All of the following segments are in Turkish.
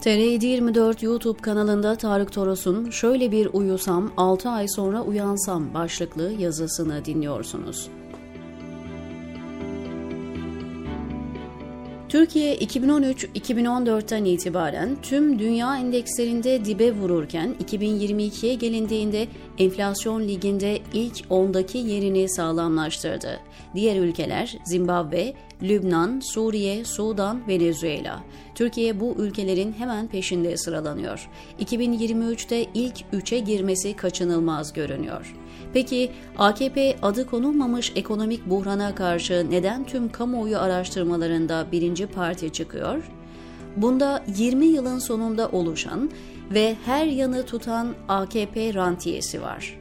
TR724 YouTube kanalında Tarık Toros'un Şöyle Bir Uyusam 6 ay sonra uyansam başlıklı yazısını dinliyorsunuz. Türkiye 2013-2014'ten itibaren tüm dünya endekslerinde dibe vururken 2022'ye gelindiğinde enflasyon liginde ilk 10'daki yerini sağlamlaştırdı. Diğer ülkeler Zimbabwe, Lübnan, Suriye, Sudan, Venezuela. Türkiye bu ülkelerin hemen peşinde sıralanıyor. 2023'te ilk 3'e girmesi kaçınılmaz görünüyor. Peki AKP adı konulmamış ekonomik buhrana karşı neden tüm kamuoyu araştırmalarında birinci parti çıkıyor? Bunda 20 yılın sonunda oluşan ve her yanı tutan AKP rantiyesi var.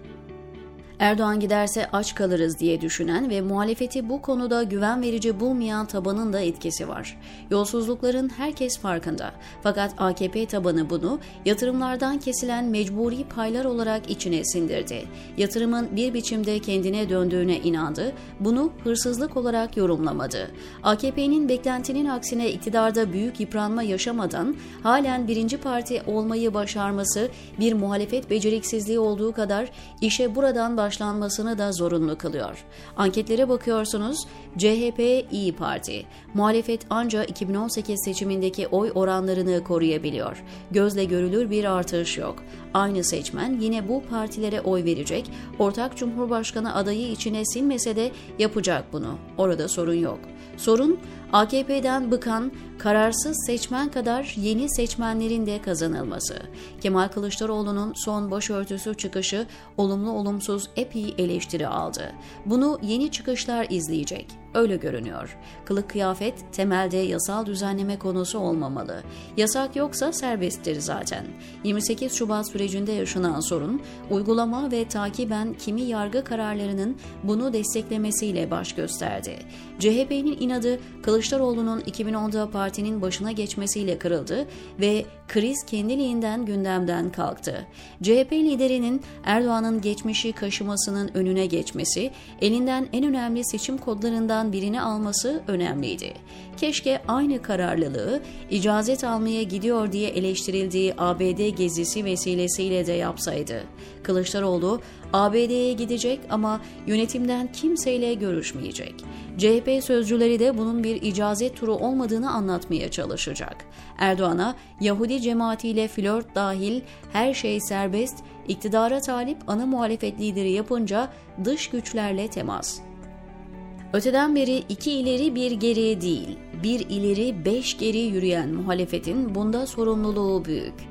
Erdoğan giderse aç kalırız diye düşünen ve muhalefeti bu konuda güven verici bulmayan tabanın da etkisi var. Yolsuzlukların herkes farkında. Fakat AKP tabanı bunu yatırımlardan kesilen mecburi paylar olarak içine sindirdi. Yatırımın bir biçimde kendine döndüğüne inandı. Bunu hırsızlık olarak yorumlamadı. AKP'nin beklentinin aksine iktidarda büyük yıpranma yaşamadan halen birinci parti olmayı başarması bir muhalefet beceriksizliği olduğu kadar işe buradan başlamıştır başlanmasını da zorunlu kılıyor. Anketlere bakıyorsunuz, CHP İyi Parti. Muhalefet ancak 2018 seçimindeki oy oranlarını koruyabiliyor. Gözle görülür bir artış yok. Aynı seçmen yine bu partilere oy verecek, ortak cumhurbaşkanı adayı içine sinmese de yapacak bunu. Orada sorun yok. Sorun AKP'den bıkan kararsız seçmen kadar yeni seçmenlerin de kazanılması. Kemal Kılıçdaroğlu'nun son başörtüsü çıkışı olumlu olumsuz epey eleştiri aldı. Bunu yeni çıkışlar izleyecek. Öyle görünüyor. Kılık kıyafet temelde yasal düzenleme konusu olmamalı. Yasak yoksa serbesttir zaten. 28 Şubat sürecinde yaşanan sorun, uygulama ve takiben kimi yargı kararlarının bunu desteklemesiyle baş gösterdi. CHP'nin inadı Kılıçdaroğlu'nun 2010'da partinin başına geçmesiyle kırıldı ve kriz kendiliğinden gündemden kalktı. CHP liderinin Erdoğan'ın geçmişi kaşımasının önüne geçmesi, elinden en önemli seçim kodlarından birini alması önemliydi. Keşke aynı kararlılığı icazet almaya gidiyor diye eleştirildiği ABD gezisi vesilesiyle de yapsaydı. Kılıçdaroğlu ABD'ye gidecek ama yönetimden kimseyle görüşmeyecek. CHP sözcüleri de bunun bir icazet turu olmadığını anlatmaya çalışacak. Erdoğan'a Yahudi cemaatiyle flört dahil her şey serbest, iktidara talip ana muhalefet lideri yapınca dış güçlerle temas. Öteden beri iki ileri bir geri değil, bir ileri beş geri yürüyen muhalefetin bunda sorumluluğu büyük.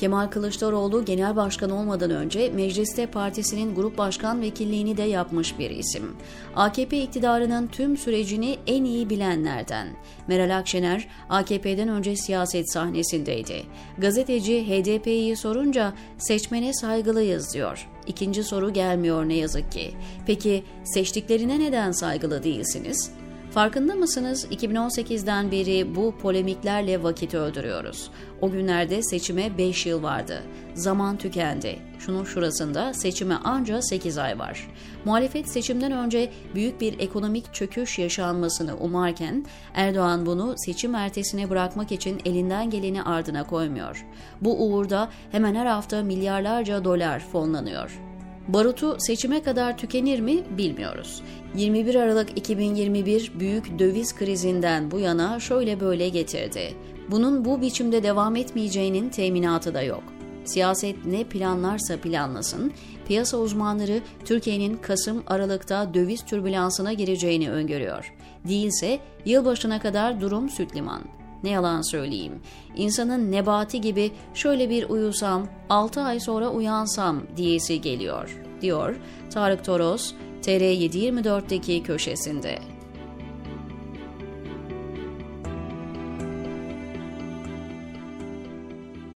Kemal Kılıçdaroğlu genel başkan olmadan önce mecliste partisinin grup başkan vekilliğini de yapmış bir isim. AKP iktidarının tüm sürecini en iyi bilenlerden. Meral Akşener AKP'den önce siyaset sahnesindeydi. Gazeteci HDP'yi sorunca seçmene saygılıyız diyor. İkinci soru gelmiyor ne yazık ki. Peki seçtiklerine neden saygılı değilsiniz? Farkında mısınız 2018'den beri bu polemiklerle vakit öldürüyoruz. O günlerde seçime 5 yıl vardı. Zaman tükendi. Şunun şurasında seçime anca 8 ay var. Muhalefet seçimden önce büyük bir ekonomik çöküş yaşanmasını umarken Erdoğan bunu seçim ertesine bırakmak için elinden geleni ardına koymuyor. Bu uğurda hemen her hafta milyarlarca dolar fonlanıyor. Barutu seçime kadar tükenir mi bilmiyoruz. 21 Aralık 2021 büyük döviz krizinden bu yana şöyle böyle getirdi. Bunun bu biçimde devam etmeyeceğinin teminatı da yok. Siyaset ne planlarsa planlasın, piyasa uzmanları Türkiye'nin Kasım-Aralık'ta döviz türbülansına gireceğini öngörüyor. Değilse yılbaşına kadar durum süt liman. Ne yalan söyleyeyim. İnsanın nebati gibi şöyle bir uyusam, 6 ay sonra uyansam diyesi geliyor, diyor Tarık Toros, TR724'deki köşesinde.